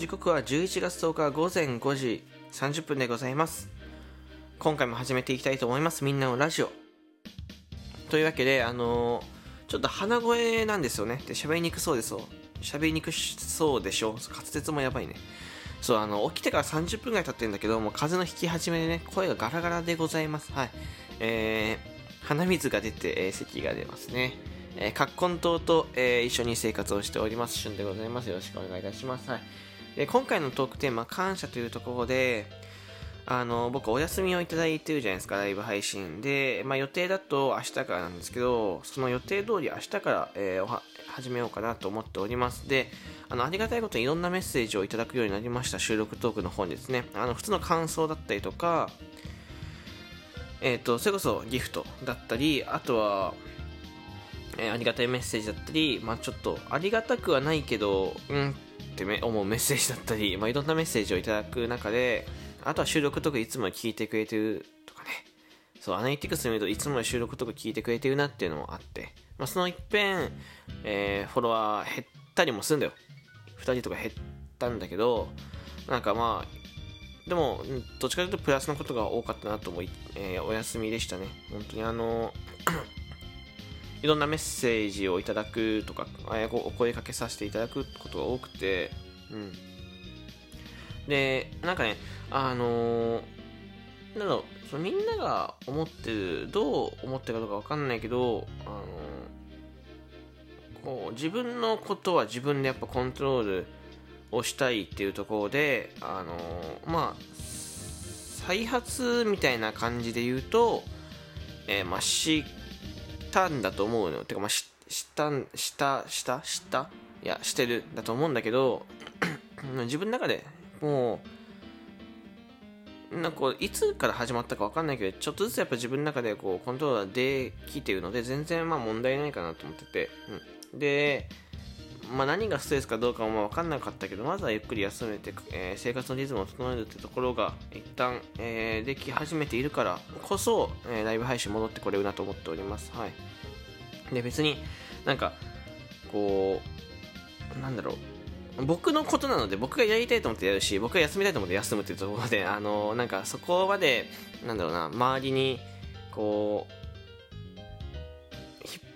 時刻は11月10日午前5時30分でございます。今回も始めていきたいと思います。みんなのラジオ。というわけであのー、ちょっと鼻声なんですよね。で喋りにくそうです喋りにくそうでしょ。滑舌もやばいね。そうあの起きてから30分ぐらい経ってるんだけどもう風邪の引き始めでね声がガラガラでございます。はい。えー、鼻水が出て、えー、咳が出ますね。えー、葛根島と、えー、一緒に生活をしております、旬でございます。よろしくお願いいたします。はい。で、今回のトークテーマ、感謝というところで、あの、僕お休みをいただいてるじゃないですか、ライブ配信。で、まあ予定だと明日からなんですけど、その予定通り明日から、えー、始めようかなと思っております。で、あの、ありがたいことにいろんなメッセージをいただくようになりました、収録トークの方にですね。あの、普通の感想だったりとか、えっ、ー、と、それこそギフトだったり、あとは、えー、ありがたいメッセージだったり、まあ、ちょっとありがたくはないけど、うんって思うメッセージだったり、まあ、いろんなメッセージをいただく中で、あとは収録とかいつも聞いてくれてるとかね、そう、アナリティクス見るといつも収録とか聞いてくれてるなっていうのもあって、まあ、その一遍、えー、フォロワー減ったりもするんだよ。2人とか減ったんだけど、なんかまあ、でも、どっちかというとプラスのことが多かったなと思い、えー、お休みでしたね。本当にあの、いろんなメッセージをいただくとか、お声かけさせていただくことが多くて、うん。で、なんかね、あのー、なんだろう、みんなが思ってる、どう思ってるかどうかわかんないけど、あのー、こう、自分のことは自分でやっぱコントロールをしたいっていうところで、あのー、まあ、再発みたいな感じで言うと、えー、まあ、したんだと思うのてかまあししたしたしたした？いやしてるだと思うんだけど 自分の中でもうなんかいつから始まったか分かんないけどちょっとずつやっぱ自分の中でこうコントローラーできてるので全然まあ問題ないかなと思ってて、うん、でまあ、何がストレスかどうかも分かんなかったけどまずはゆっくり休めて、えー、生活のリズムを整えるってところが一旦、えー、でき始めているからこそ、えー、ライブ配信戻ってこれるなと思っております。はい。で別になんかこうなんだろう。僕のことなので僕がやりたいと思ってやるし僕が休みたいと思って休むっていうところであのなんかそこまでなんだろうな周りにこう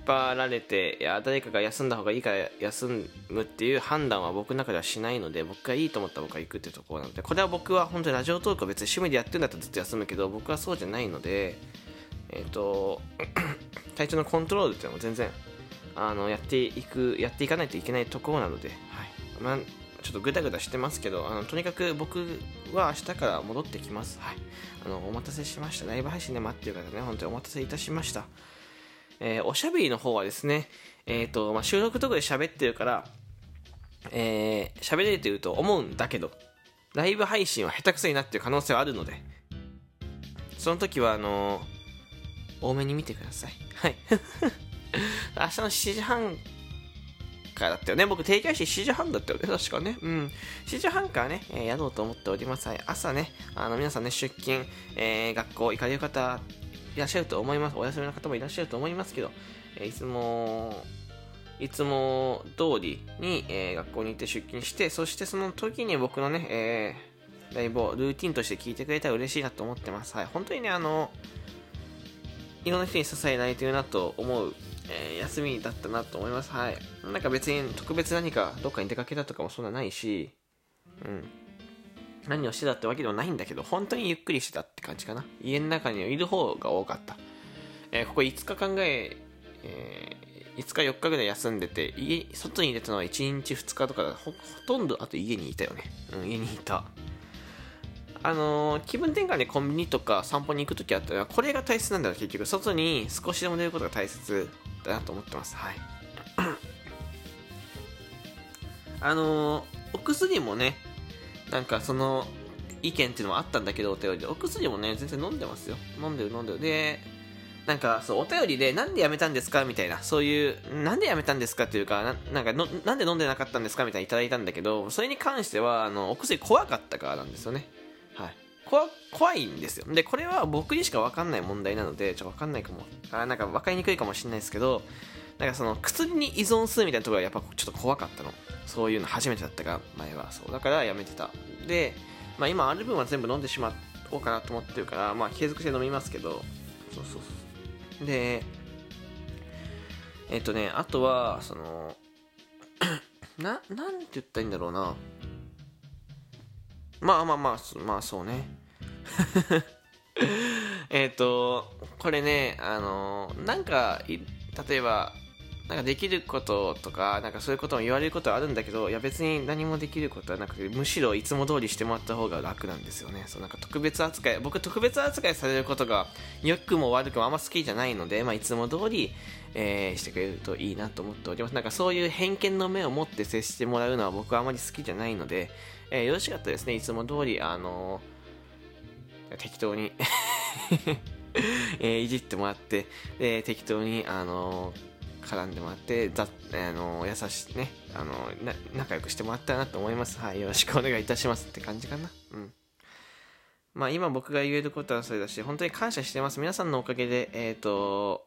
張られていや誰かが休んだ方がいいから休むっていう判断は僕の中ではしないので僕がいいと思ったら僕は行くっていうところなのでこれは僕は本当にラジオトークは別に趣味でやってるんだったらずっと休むけど僕はそうじゃないのでえっ、ー、と体調のコントロールっていうのも全然あのやっていくやっていかないといけないところなので、はい。まあ、ちょっとグダグダしてますけどあのとにかく僕は明日から戻ってきます、はい、あのお待たせしました。ライブ配信で待ってる方ね本当にお待たせいたしました。えー、おしゃべりの方はですね、えっ、ー、と、まあ、収録とかで喋ってるから、えー、喋れてるというと思うんだけど、ライブ配信は下手くそになってる可能性はあるので、その時は、あのー、多めに見てください。はい。明日の7時半からだったよね。僕、定期配信7時半だったよね。確かね。うん。7時半からね、えー、やろうと思っております。はい。朝ね、あの、皆さんね、出勤、えー、学校行かれる方いらっしゃると思います。お休みの方もいらっしゃると思いますけど、えいつも、いつも通りに、え、学校に行って出勤して、そしてその時に僕のね、えー、ライブをルーティンとして聞いてくれたら嬉しいなと思ってます。はい。本当にね、あの、いろんな人に支えられてるなと思う、えー、休みだったなと思います。はい。なんか別に特別何かどっかに出かけたとかもそんなないし、うん。何をしてたってわけではないんだけど、本当にゆっくりしてたって感じかな。家の中にいる方が多かった。えー、ここ5日考え、えー、5日4日ぐらい休んでて、家、外に出たのは1日2日とかほ、ほとんどあと家にいたよね。うん、家にいた。あのー、気分転換でコンビニとか散歩に行くときあったら、これが大切なんだよ、結局。外に少しでも出ることが大切だなと思ってます。はい。あのー、お薬もね、なんかその意見っていうのもあったんだけどお便りで。お薬もね全然飲んでますよ。飲んでる飲んでる。でなんかそうお便りでなんでやめたんですか？みたいなそういうなんでやめたんですか？っていうかなんかのなんで飲んでなかったんですか？みたいにいただいたんだけどそれに関してはあのお薬怖かったからなんですよね。はい。怖怖いんですよ。でこれは僕にしか分かんない問題なのでちょっと分かんないかも。あなんか分かりにくいかもしれないですけどなんかその薬に依存するみたいなところがやっぱちょっと怖かったの。そういうの初めてだったが前は。そう。だからやめてた。で、まあ、今ある分は全部飲んでしまおうかなと思ってるからまあ継続して飲みますけど。そうそうそう。でえっとねあとはその ななんて言ったらいいんだろうな。まあまあまあまあそうね。えっとこれねあのなんか例えばなんかできることとか、なんかそういうことも言われることはあるんだけど、いや別に何もできることはなくて、むしろいつも通りしてもらった方が楽なんですよね。そうなんか特別扱い、僕特別扱いされることが良くも悪くもあんま好きじゃないので、まあいつも通り、えー、してくれるといいなと思っております。なんかそういう偏見の目を持って接してもらうのは僕はあまり好きじゃないので、えー、よろしかったですね。いつも通り、あのー、適当に えー、いじってもらって、で適当に、あのー絡んでもらってざあの優しいねあの仲良くしてもらったらなと思います。はいよろしくお願いいたしますって感じかな。うん。まあ今僕が言えることはそれだし本当に感謝してます。皆さんのおかげでえっ、ー、と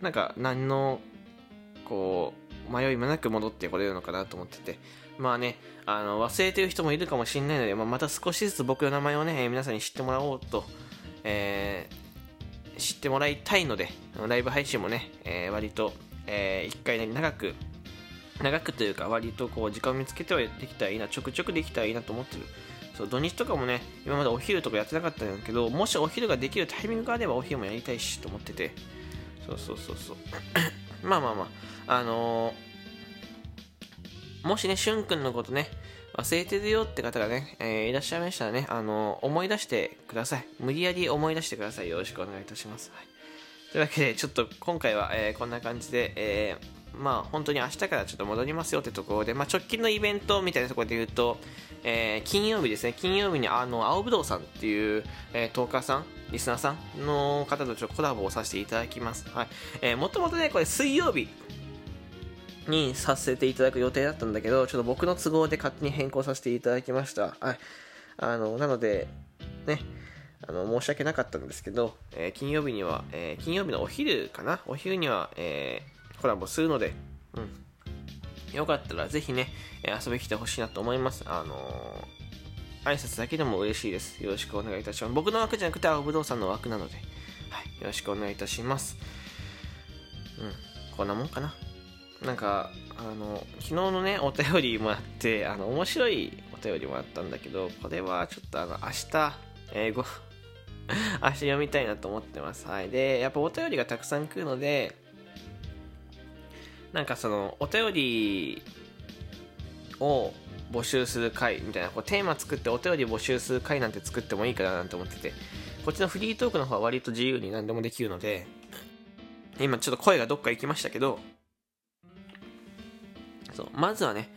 なんか何のこう迷いもなく戻ってこれるのかなと思ってて。まあねあの忘れてる人もいるかもしれないので、まあ、また少しずつ僕の名前をね皆さんに知ってもらおうと、えー知ってもらいたいので、ライブ配信もね、えー、割と、えー、1回ね、長く、長くというか、割とこう、時間を見つけてはできたらいいな、ちょくちょくできたらいいなと思ってる。そう、土日とかもね、今までお昼とかやってなかったんだけど、もしお昼ができるタイミングがあればお昼もやりたいし、と思ってて。そうそうそうそう。まあまあまあ、あのー、もしね、しゅんくんのことね、忘れてるよって方がね、えー、いらっしゃいましたらね、あのー、思い出してください。無理やり思い出してください。よろしくお願いいたします。はい、というわけで、ちょっと今回は、えー、こんな感じで、えまあ本当に明日からちょっと戻りますよってところで、まあ、直近のイベントみたいなところで言うと、え金曜日ですね、金曜日にあの青ぶどうさんっていう、えトーカーさん、リスナーさんの方とちょっとコラボをさせていただきます。はい。えもともとね、これ水曜日、にさせていただく予定だったんだけど、ちょっと僕の都合で勝手に変更させていただきました。はい。あの、なので、ね、あの、申し訳なかったんですけど、えー、金曜日には、えー、金曜日のお昼かな？お昼には、えー、コラボするので、うん。よかったらぜひね、遊びに来てほしいなと思います。あの挨拶だけでも嬉しいです。よろしくお願いいたします。僕の枠じゃなくて、青ぶどうさんの枠なので、はい。よろしくお願いいたします。うん。こんなもんかな？なんかあの昨日のねお便りもらってあの面白いお便りもらったんだけどこれはちょっとあの明日英語 明日読みたいなと思ってます。はい。でやっぱお便りがたくさん来るのでなんかそのお便りを募集する回みたいなこうテーマ作ってお便り募集する回なんて作ってもいいかななんて思っててこっちのフリートークの方は割と自由に何でもできるので今ちょっと声がどっか行きましたけどそうまずはね、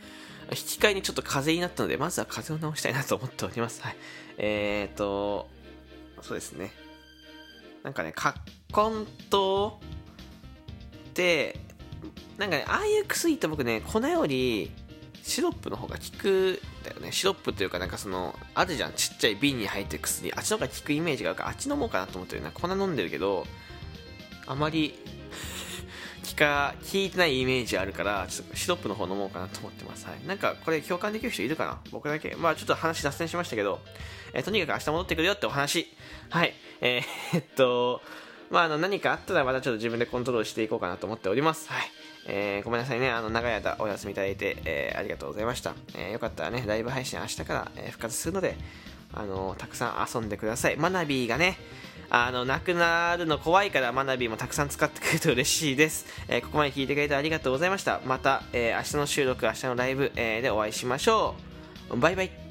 引き換えにちょっと風邪になったので、まずは風邪を治したいなと思っております。はい。えーと、そうですね。なんかね、葛根糖って、なんかね、ああいう薬って僕ね、粉よりシロップの方が効くだよね。シロップっていうかなんかその、あるじゃん。ちっちゃい瓶に入ってる薬。あっちの方が効くイメージがあるから、あっち飲もうかなと思ってるな。粉飲んでるけど、あまり聞か、聞いてないイメージあるから、ちょっとシロップの方飲もうかなと思ってます。はい。なんか、これ共感できる人いるかな？僕だけ。まあちょっと話脱線しましたけど、えー、とにかく明日戻ってくるよってお話。はい。えー、っと、まああの、何かあったらまたちょっと自分でコントロールしていこうかなと思っております。はい。えー、ごめんなさいね。あの、長い間お休みいただいて、えー、ありがとうございました。えー、よかったらね、ライブ配信明日から、えー、復活するので、あの、たくさん遊んでください。マナビーがね、あの、なくなるの怖いから、マナビもたくさん使ってくれると嬉しいです。えー、ここまで聞いてくれてありがとうございました。また、えー、明日の収録、明日のライブ、えー、でお会いしましょう。バイバイ。